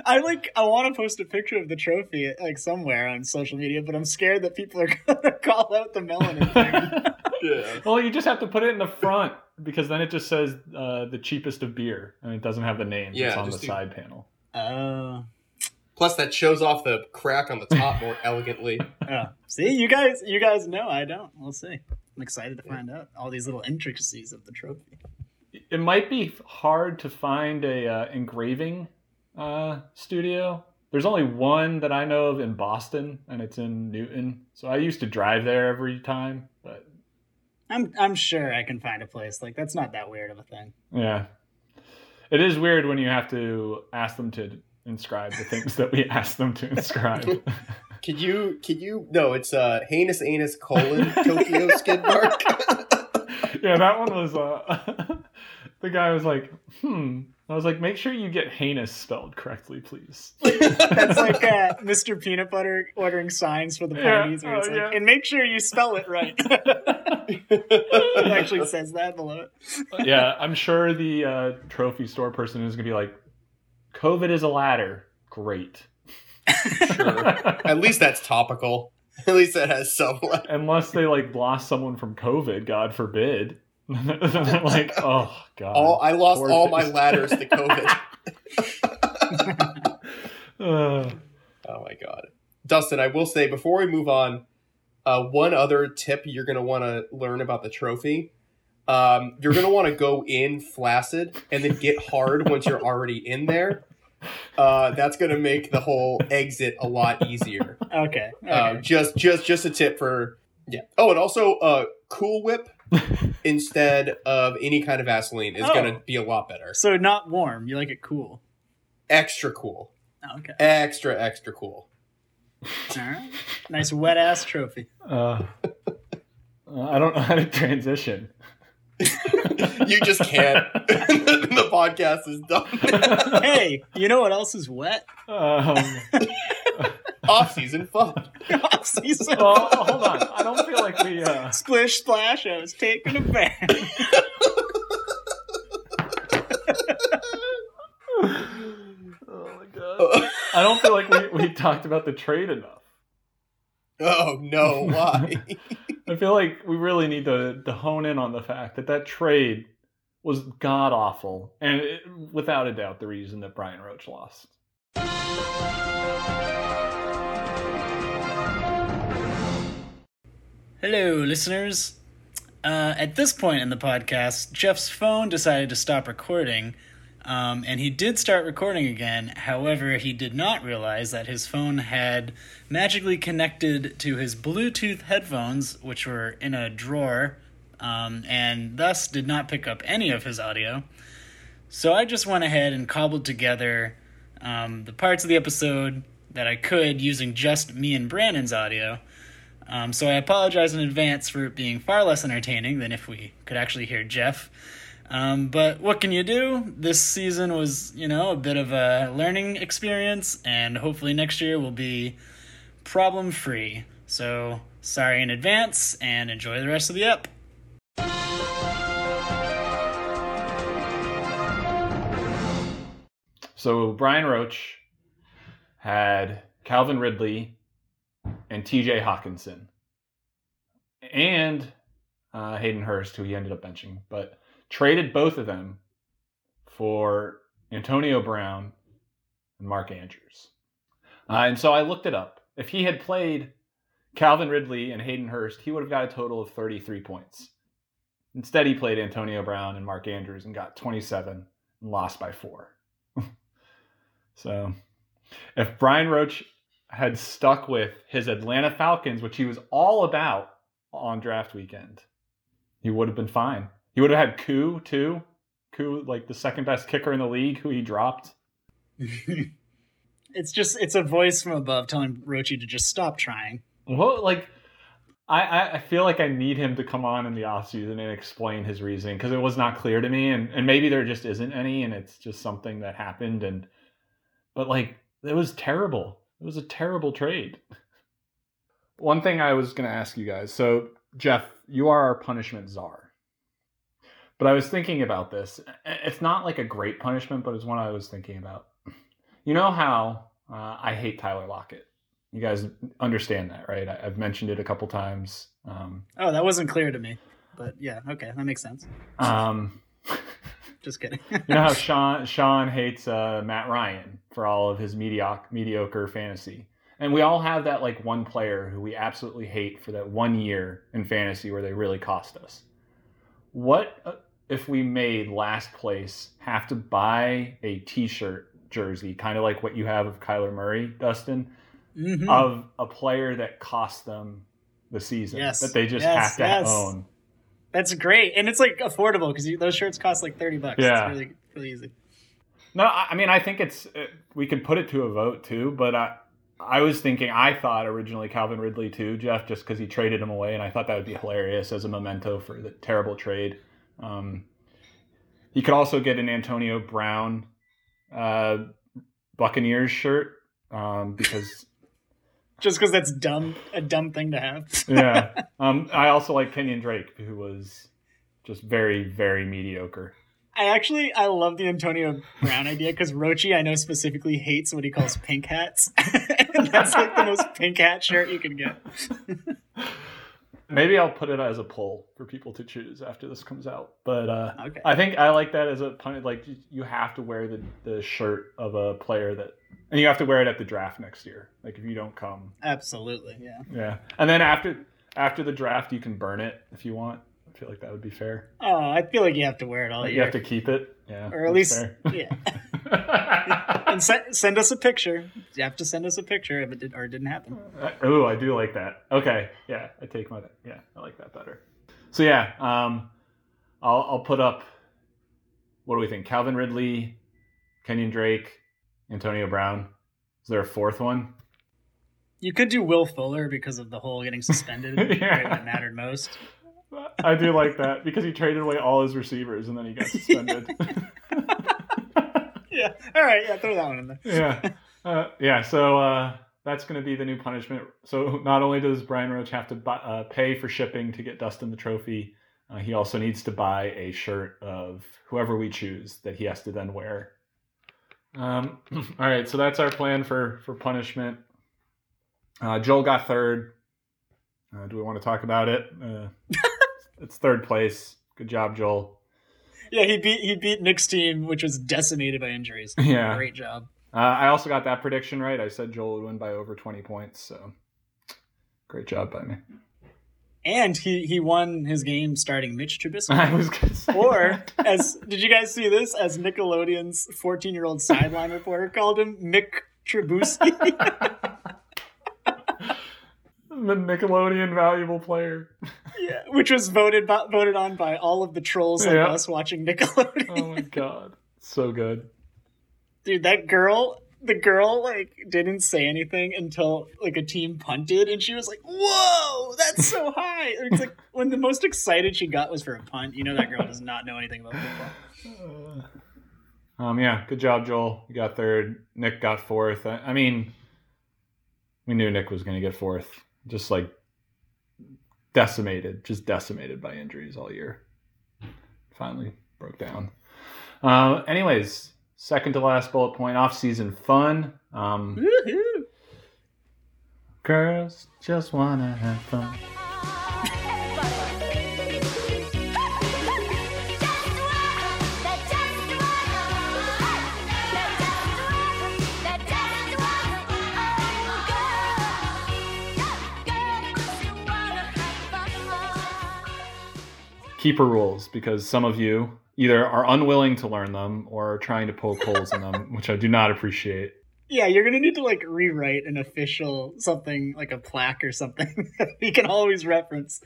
I like. I want to post a picture of the trophy like somewhere on social media, but I'm scared that people are gonna call out the melanin thing. yeah. Well, you just have to put it in the front because then it just says uh, the cheapest of beer and it doesn't have the name. Yeah, it's on the do... side panel. Oh. Uh... Plus, that shows off the crack on the top more elegantly. Oh, see, you guys, you guys know. I don't. We'll see. I'm excited to find out all these little intricacies of the trophy. It might be hard to find a uh, engraving uh, studio. There's only one that I know of in Boston, and it's in Newton. So I used to drive there every time, but I'm I'm sure I can find a place. Like that's not that weird of a thing. Yeah, it is weird when you have to ask them to inscribe the things that we ask them to inscribe. Could you? Could you? No, it's uh, heinous anus colon Tokyo skid mark. yeah, that one was. Uh, the guy was like, "Hmm, I was like, make sure you get heinous spelled correctly, please. That's like uh, Mr. Peanut Butter ordering signs for the parties, yeah. where it's oh, like, yeah. and make sure you spell it right. it actually says that below it. yeah, I'm sure the uh, trophy store person is gonna be like, "COVID is a ladder." Great. sure. At least that's topical. At least that has some. Unless they like lost someone from COVID, God forbid. like, oh god. All, I lost Poor all my ladders to COVID. uh. Oh my god. Dustin, I will say before we move on, uh, one other tip you're going to want to learn about the trophy. Um, you're going to want to go in flaccid and then get hard once you're already in there. Uh, that's going to make the whole exit a lot easier. Okay. okay. Uh, just, just, just a tip for yeah. Oh, and also, uh, Cool Whip instead of any kind of Vaseline is oh. going to be a lot better. So not warm. You like it cool. Extra cool. Oh, okay. Extra extra cool. All right. Nice wet ass trophy. Uh, I don't know how to transition. you just can't. the podcast is done. hey, you know what else is wet? Um, off season fun. off season. Well, hold on. I don't feel like we uh... splish splash. I was taking a bath. oh my god! I don't feel like we we talked about the trade enough. Oh no! Why? I feel like we really need to to hone in on the fact that that trade was god awful, and it, without a doubt, the reason that Brian Roach lost. Hello, listeners. Uh, at this point in the podcast, Jeff's phone decided to stop recording, um, and he did start recording again. However, he did not realize that his phone had magically connected to his Bluetooth headphones, which were in a drawer, um, and thus did not pick up any of his audio. So I just went ahead and cobbled together um, the parts of the episode that I could using just me and Brandon's audio. Um, so I apologize in advance for it being far less entertaining than if we could actually hear Jeff. Um, but what can you do? This season was, you know, a bit of a learning experience, and hopefully next year will be problem free. So sorry in advance, and enjoy the rest of the ep. So Brian Roach had Calvin Ridley and TJ Hockenson and uh, Hayden Hurst, who he ended up benching, but traded both of them for Antonio Brown and Mark Andrews. Uh, and so I looked it up. If he had played Calvin Ridley and Hayden Hurst, he would have got a total of 33 points. Instead, he played Antonio Brown and Mark Andrews and got 27 and lost by four. so if Brian Roach had stuck with his Atlanta Falcons, which he was all about on draft weekend, he would have been fine. He would have had Koo too. Koo, like the second best kicker in the league, who he dropped. it's just it's a voice from above telling Rochi to just stop trying. Well, like I, I feel like I need him to come on in the offseason and explain his reasoning because it was not clear to me and, and maybe there just isn't any and it's just something that happened and but like it was terrible. It was a terrible trade. One thing I was going to ask you guys. So, Jeff, you are our punishment czar. But I was thinking about this. It's not like a great punishment, but it's one I was thinking about. You know how uh, I hate Tyler Lockett? You guys understand that, right? I, have mentioned it a couple times. Um, oh, that wasn't clear to me. But yeah, okay, that makes sense. Um, Just kidding. you know how Sean Sean hates uh, Matt Ryan for all of his mediocre mediocre fantasy, and we all have that like one player who we absolutely hate for that one year in fantasy where they really cost us. What uh, if we made last place have to buy a T-shirt jersey, kind of like what you have of Kyler Murray, Dustin, Mhm. of a player that cost them the season Yes. that they just Yes, have to yes. own. That's great, and it's like affordable because those shirts cost like thirty bucks. Yeah. it's really really easy. No, I mean I think it's uh, we could put it to a vote too, but I I was thinking I thought originally Calvin Ridley too, Jeff, just because he traded him away, and I thought that would be hilarious as a memento for the terrible trade. Um, he could also get an Antonio Brown uh, Buccaneers shirt um, because Just because that's dumb, a dumb thing to have. yeah. Um, I also like Kenyon Drake, who was just very very mediocre. I actually I love the Antonio Brown idea because Rochi I know specifically hates what he calls pink hats. and that's like the most pink hat shirt you can get. Maybe I'll put it as a poll for people to choose after this comes out. But uh, Okay. I think I like that as a pun. Like you have to wear the, the shirt of a player that, and you have to wear it at the draft next year. Like if you don't come, Absolutely, yeah. yeah. And then after after the draft, you can burn it if you want. I feel like that would be fair. Oh, I feel like you have to wear it all Like, you have to keep it, yeah, or at least, fair. yeah. And se- send us a picture. You have to send us a picture if it did or it didn't happen. oh, I do like that. Okay, yeah, I take my yeah, I like that better. So yeah, um, I'll I'll put up. What do we think? Calvin Ridley, Kenyon Drake, Antonio Brown. Is there a fourth one? You could do Will Fuller because of the whole getting suspended Yeah. it mattered most. I do like that because he traded away all his receivers and then he got suspended. Yeah. All right. Yeah. Throw that one in there. yeah, uh, yeah. So uh, that's going to be the new punishment. So not only does Brian Roach have to buy, uh, pay for shipping to get Dustin the trophy, uh, he also needs to buy a shirt of whoever we choose that he has to then wear. Um, all right, so that's our plan for for punishment. Uh, Joel got third. Uh, do we want to talk about it? Uh, it's third place. Good job, Joel. Yeah. He beat he beat Nick's team, which was decimated by injuries. Yeah. Great job. Uh, I also got that prediction right. I said Joel would win by over 20 points. So great job by me. And he he won his game starting Mitch Trubisky. I was going to say. Or as did you guys see this? As Nickelodeon's 14 year old sideline reporter called him, Mick Trubisky. the Nickelodeon valuable player. yeah, which was voted by, voted on by all of the trolls like Yeah. us watching Nickelodeon. Oh my god. So good. Dude, that girl, the girl like didn't say anything until like a team punted, and she was like, "Whoa, that's so high!" It's like when the most excited she got was for a punt. You know that girl does not know anything about football. Um, yeah, good job, Joel. You got third. Nick got fourth. I, I mean, we knew Nick was going to get fourth. Just like decimated, just decimated by injuries all year. Finally broke down. Uh, anyways, second to last bullet point off season fun. Um, Woohoo! girls just want to have fun. keeper rules because some of you either are unwilling to learn them or are trying to poke holes in them, which I do not appreciate. Yeah, you're gonna need to like rewrite an official something like a plaque or something that we can always reference.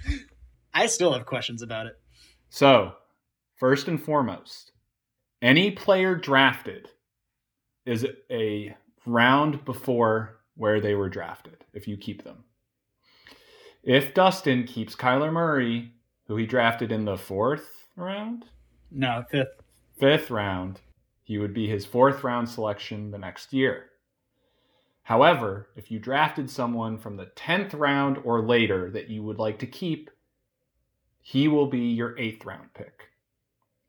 I still have questions about it. So, first and foremost, any player drafted is a round before where they were drafted if you keep them. If Dustin keeps Kyler Murray, who he drafted in the fourth round, No, fifth. fifth round, he would be his fourth round selection the next year. However, if you drafted someone from the 10th round or later that you would like to keep, he will be your eighth round pick.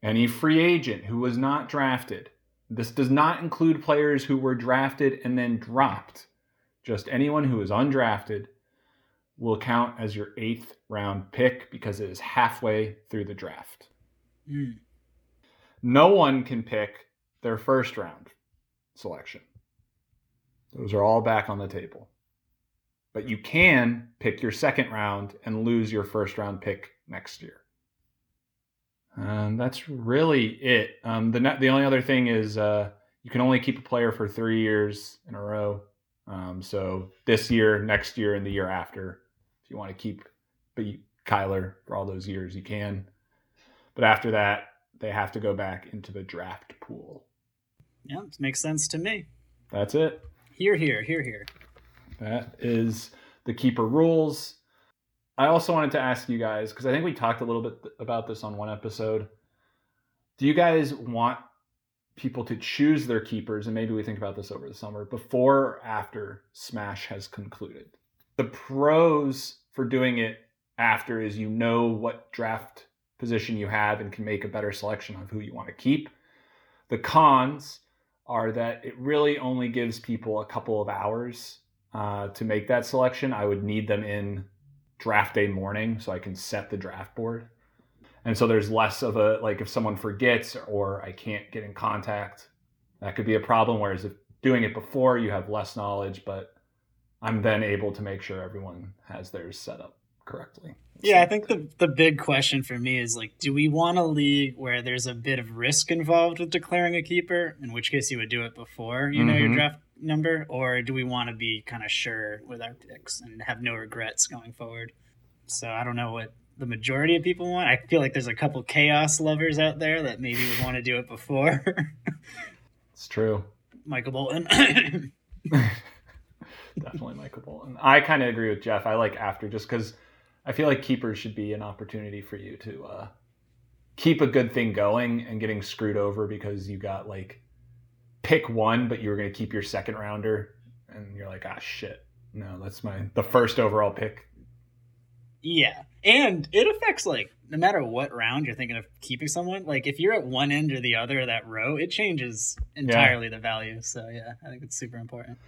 Any free agent who was not drafted, this does not include players who were drafted and then dropped, just anyone who is undrafted will count as your eighth round pick because it is halfway through the draft. Mm. No one can pick their first round selection. Those are all back on the table. But you can pick your second round and lose your first round pick next year. And that's really it. Um, the the only other thing is uh, you can only keep a player for three years in a row. Um, so this year, next year, and the year after, if you want to keep but Kyler for all those years, you can. But after that, they have to go back into the draft pool. Yeah, it makes sense to me. That's it. Here, here, here, here. That is the keeper rules. I also wanted to ask you guys because I think we talked a little bit about this on one episode. Do you guys want people to choose their keepers, and maybe we think about this over the summer, before or after Smash has concluded? The pros for doing it after is you know what draft position you have and can make a better selection of who you want to keep. The cons are that it really only gives people a couple of hours uh, to make that selection. I would need them in draft day morning so I can set the draft board. And so there's less of a like if someone forgets or I can't get in contact, that could be a problem. Whereas if doing it before, you have less knowledge, but I'm then able to make sure everyone has theirs set up correctly. Yeah, I think the the big question for me is like, do we want a league where there's a bit of risk involved with declaring a keeper? In which case, you would do it before you know mm-hmm. your draft number, or do we want to be kind of sure with our picks and have no regrets going forward? So I don't know what the majority of people want. I feel like there's a couple chaos lovers out there that maybe would want to do it before. it's true. Michael Bolton. Definitely Michael Bolton. I kind of agree with Jeff. I like after just because I feel like keepers should be an opportunity for you to uh, keep a good thing going and getting screwed over because you got like pick one, but you were going to keep your second rounder, and you're like, ah, shit. No, that's my the first overall pick. Yeah, and it affects like no matter what round you're thinking of keeping someone. Like if you're at one end or the other of that row, it changes entirely yeah. the value. So yeah, I think it's super important.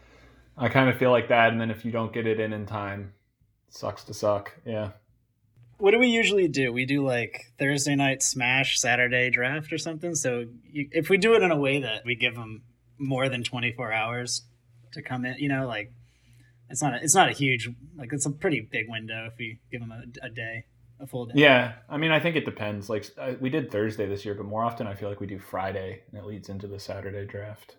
I kind of feel like that, and then if you don't get it in in time, Sucks to suck. Yeah. What do we usually do? We do like Thursday night smash, Saturday draft or something. So you, if we do it in a way that we give them more than 24 hours to come in, you know, like it's not a, it's not a huge like it's a pretty big window if we give them a, a day, a full day. Yeah, I mean, I think it depends. Like we did Thursday this year, but more often I feel like we do Friday, and it leads into the Saturday draft.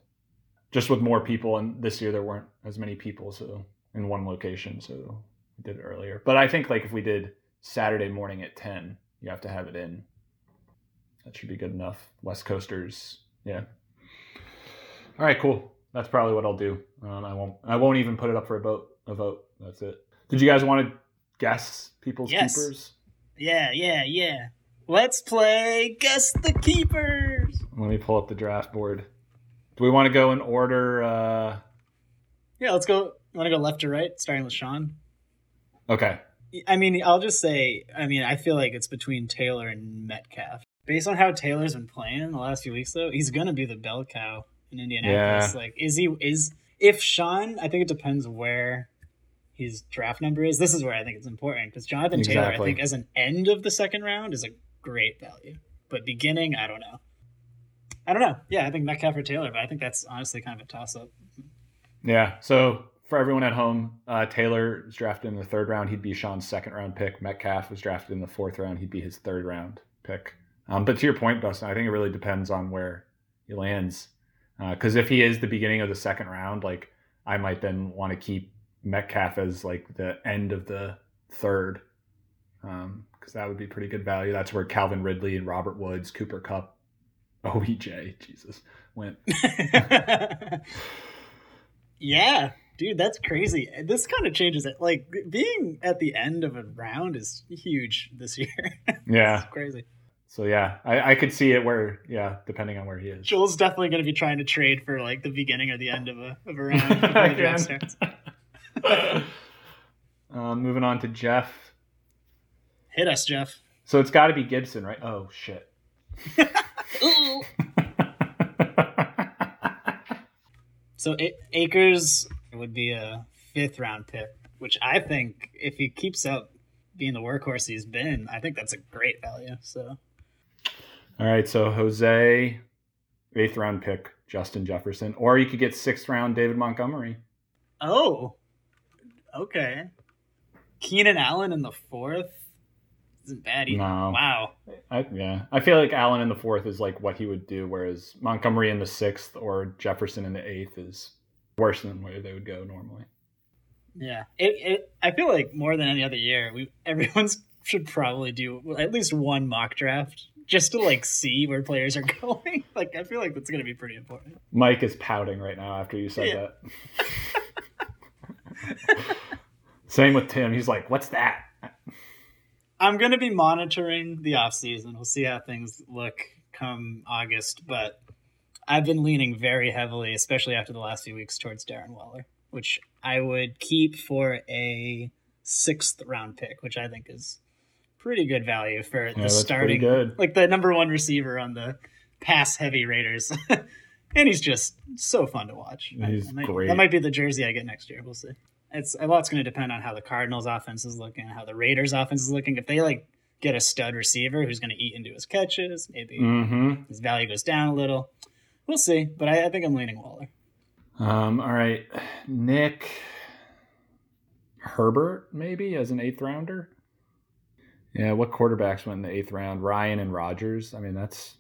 Just with more people, and this year there weren't as many people, so in one location, so did it earlier. But I think like if we did Saturday morning at ten, you have to have it in. That should be good enough. West Coasters, yeah. All right, cool. That's probably what I'll do. Um, I won't. I won't even put it up for a vote. A vote. That's it. Did you guys want to guess people's yes. keepers? Yeah, yeah, yeah. Let's play guess the keepers. Let me pull up the draft board. Do we want to go in order? Uh... Yeah, let's go. Want to go left to right, starting with Sean? Okay. I mean, I'll just say, I mean, I feel like it's between Taylor and Metcalf. Based on how Taylor's been playing the last few weeks, though, he's gonna be the bell cow in Indianapolis. Yeah. Like, is he? Is if Sean? I think it depends where his draft number is. This is where I think it's important because Jonathan exactly. Taylor, I think, as an end of the second round, is a great value, but beginning, I don't know. I don't know. Yeah, I think Metcalf or Taylor, but I think that's honestly kind of a toss up. Yeah. So for everyone at home, uh, Taylor was drafted in the third round. He'd be Sean's second round pick. Metcalf was drafted in the fourth round. He'd be his third round pick. Um, but to your point, Dustin, I think it really depends on where he lands. Because uh, if he is the beginning of the second round, like I might then want to keep Metcalf as like the end of the third, because um, that would be pretty good value. That's where Calvin Ridley and Robert Woods, Cooper Kupp, OBJ, Jesus, went. yeah, dude, that's crazy. This kind of changes it. Like being at the end of a round is huge this year. Yeah, crazy. So yeah, I, I could see it where yeah, depending on where he is. Joel's definitely going to be trying to trade for like the beginning or the end of a of a round. before the draft starts. um, moving on to Jeff. Hit us, Jeff. So it's got to be Gibson, right? Oh shit. So A- Akers would be a fifth round pick, which I think if he keeps up being the workhorse he's been, I think that's a great value. So All right, so Jose, eighth round pick, Justin Jefferson, or you could get sixth round David Montgomery. oh, okay. Keenan Allen in the fourth isn't bad either. No. Wow. I, yeah, I feel like Allen in the fourth is like what he would do, whereas Montgomery in the sixth or Jefferson in the eighth is worse than where they would go normally. Yeah. It, it I feel like more than any other year, we everyone's should probably do at least one mock draft just to like see where players are going. like I feel like that's going to be pretty important. Mike is pouting right now after you said Yeah. that. Same with Tim. He's like, "What's that?" I'm going to be monitoring the off season. We'll see how things look come August, but I've been leaning very heavily, especially after the last few weeks, towards Darren Waller, which I would keep for a sixth round pick, which I think is pretty good value for Yeah, the starting, like the number one receiver on the pass heavy Raiders. and he's just so fun to watch. He's that might, great. That might be the jersey I get next year. We'll see it's a lot's going to depend on how the Cardinals offense is looking, how the Raiders offense is looking. If they like get a stud receiver who's going to eat into his catches, maybe Mm-hmm. his value goes down a little. We'll see, but I, I think I'm leaning Waller. Um, all right, Nick Herbert maybe as an eighth rounder. Yeah, what quarterbacks went in the eighth round? Ryan and Rodgers. I mean, that's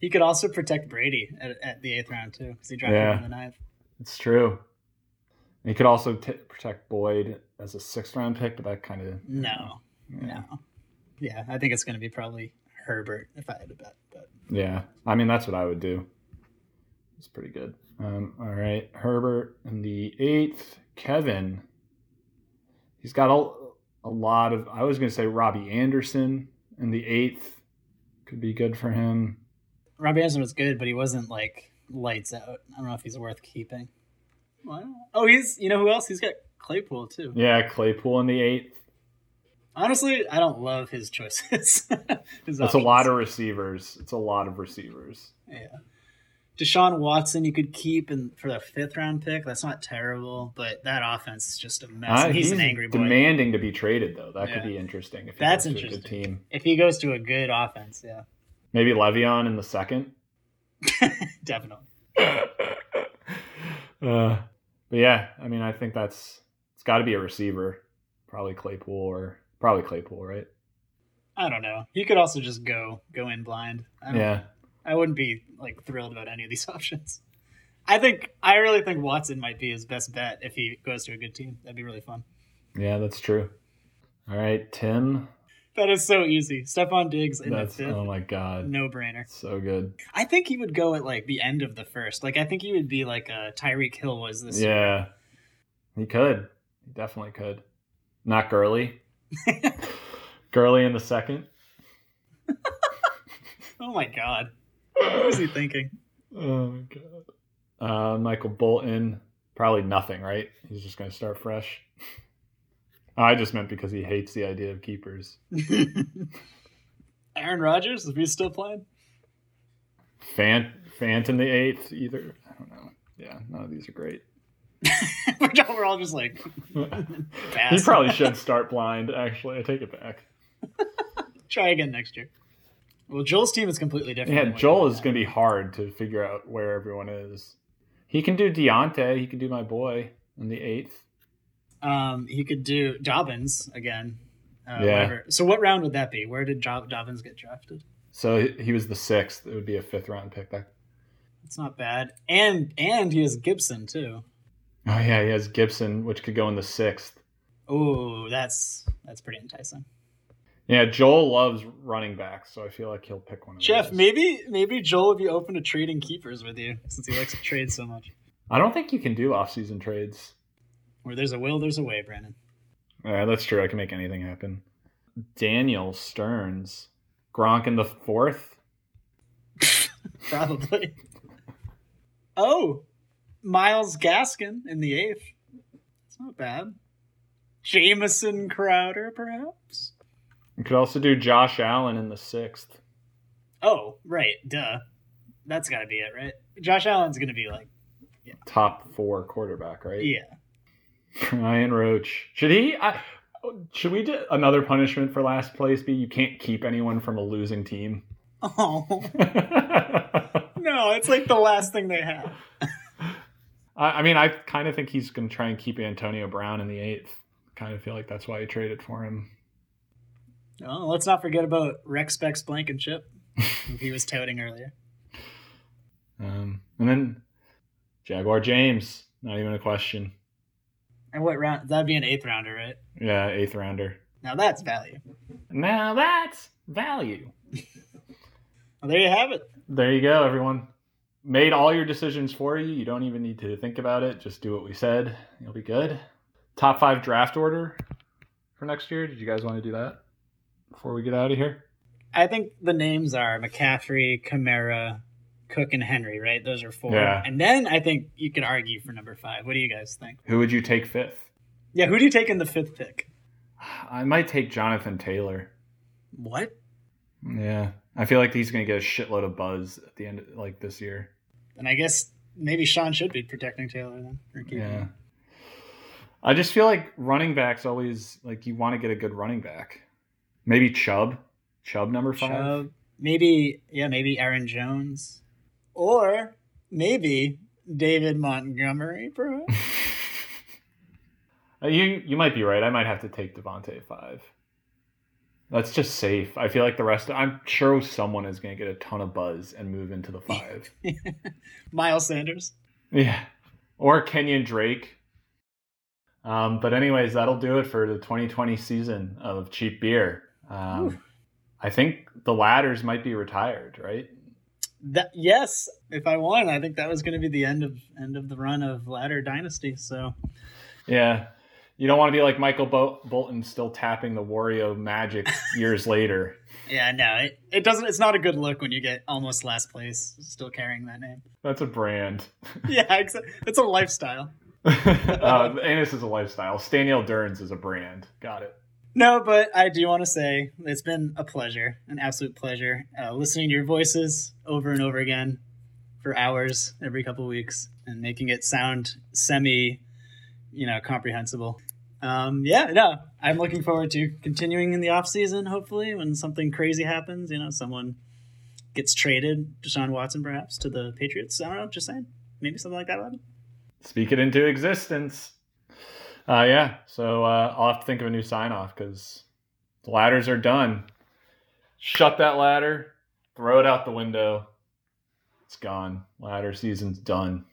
He could also protect Brady at, at the eighth round too, because he drafted Yeah. him in the ninth. it's true. He could also t- protect Boyd as a sixth round pick, but that kind of No, no, yeah, I think it's going to be probably Herbert if I had to bet. But Yeah, I mean that's what I would do. It's pretty good. Um, all right, Herbert in the eighth. Kevin, he's got a, a lot of. I was going to say Robbie Anderson in the eighth could be good for him. Robbie Anderson was good, but he wasn't like lights out. I don't know if he's worth keeping. Well, oh, he's you know who else? He's got Claypool too. Yeah, Claypool in the eighth. Honestly, I don't love his choices. his That's a lot of receivers. It's a lot of receivers. yeah. Deshaun Watson, you could keep in for the fifth round pick. That's not terrible, but that offense is just a mess. Uh, and he's, an angry boy. demanding to be traded though. That Yeah. could be interesting if he That's goes to a good interesting. team. If he goes to a good offense, yeah, Maybe Le'Veon in the second. definitely. uh, but yeah, I mean, I think that's it's got to be a receiver, probably Claypool or probably Claypool, right? I don't know. He could also just go go in blind. I don't, Yeah, I wouldn't be like thrilled about any of these options. I think I really think Watson might be his best bet if he goes to a good team. That'd be really fun. yeah, that's true. All right, Tim, That is so easy. Stefon Diggs in that's the fifth, oh my god, no brainer. so good. I think he would go at like the end of the first. Like I think he would be like a Tyreek Hill was this year. Yeah, he could, he definitely could. Not Gurley. Gurley in the second. Oh my god. What was he thinking? Oh my god. Uh, Michael Bolton, probably nothing, right? He's just going to start fresh. I just meant because he hates the idea of keepers. Aaron Rodgers, is he still playing? Fant, Fant in the eighth, either. I don't know. Yeah, none of these are great. we're, all, we're all just like he probably should start blind. Actually, I take it back. try again next year. Well, Joel's team is completely different. Yeah, Joel is going to be hard to figure out where everyone is. He can do Deontay. He can do my boy in the eighth. Um, he could do Dobbins again. Uh, Yeah. whatever. So what round would that be? Where did Jo- Dobbins get drafted? So he- he was the sixth. It would be a fifth round pick. That. It's not bad. And and he has Gibson too. Oh yeah, he has Gibson, which could go in the sixth. Oh, that's that's pretty enticing. Yeah, Joel loves running backs, so I feel like he'll pick one of Jeff, those. maybe maybe Joel would be open to trading keepers with you since he likes to trade so much. I don't think you can do off-season trades. Where there's a will, there's a way, Brandon. Yeah, that's true. I can make anything happen. Daniel Stearns, Gronk in the fourth. Probably. oh, Myles Gaskin in the eighth. It's not bad. Jamison Crowder, perhaps. You could also do Josh Allen in the sixth. Oh, right, duh. That's got to be it, right? Josh Allen's gonna be like, Top four quarterback, right? yeah. Ryan Roach. Should he? I, should we do another punishment for last place? Be you can't keep anyone from a losing team. Oh no, it's like the last thing they have. I, I mean, I kind of think he's going to try and keep Antonio Brown in the eighth. Kind of feel like that's why he traded for him. Oh, let's not forget about Rex Specs Blankenship, who he was touting earlier. Um, and then Jaguar James, not even a question. And what round? That'd be an eighth rounder, right? Yeah, eighth rounder. Now that's value. Now that's value. Well, there you have it. There you go, everyone. Made all your decisions for you. You don't even need to think about it. Just do what we said. You'll be good. Top five draft order for next year. Did you guys want to do that before we get out of here? I think the names are McCaffrey, Kamara, Cook, and Henry, right? Those are four. Yeah. And then I think you could argue for number five. What do you guys think? Who would you take fifth? Yeah, who do you take in the fifth pick? I might take Jonathan Taylor. What? Yeah. I feel like he's going to get a shitload of buzz at the end, of, like this year. And I guess maybe Sean should be protecting Taylor then. Yeah. him. I just feel like running backs always like you want to get a good running back. Maybe Chubb. Chubb number five. Chubb, maybe yeah, maybe Aaron Jones, or maybe David Montgomery, perhaps. Uh, you you might be right. I might have to take Davante five. That's just safe. I feel like the rest. Of, I'm sure someone is going to get a ton of buzz and move into the five. Miles Sanders. yeah, or Kenyon Drake. Um, but anyways, that'll do it for the 2020 season of cheap beer. Um, I think the ladders might be retired, right? That yes, if I won, I think that was going to be the end of end of the run of Ladder Dynasty. So Yeah. You don't want to be like Michael Bol- Bolton still tapping the Wario magic years later. yeah, no, it, it doesn't. It's not a good look when you get almost last place still carrying that name. That's a brand. Yeah, exa- it's a lifestyle. uh, Anus is a lifestyle. Staniel Durns is a brand. Got it. No, but I do want to say it's been a pleasure, an absolute pleasure, uh, listening to your voices over and over again for hours every couple of weeks and making it sound semi, you know, comprehensible. Um, yeah, no, I'm looking forward to continuing in the off season. Hopefully, when something crazy happens, you know, someone gets traded, Deshaun Watson perhaps to the Patriots. I don't know, just saying, maybe something like that will happen. Speak it into existence. Uh, yeah. So uh, I'll have to think of a new sign off because the ladders are done. Shut that ladder. Throw it out the window. It's gone. Ladder season's done.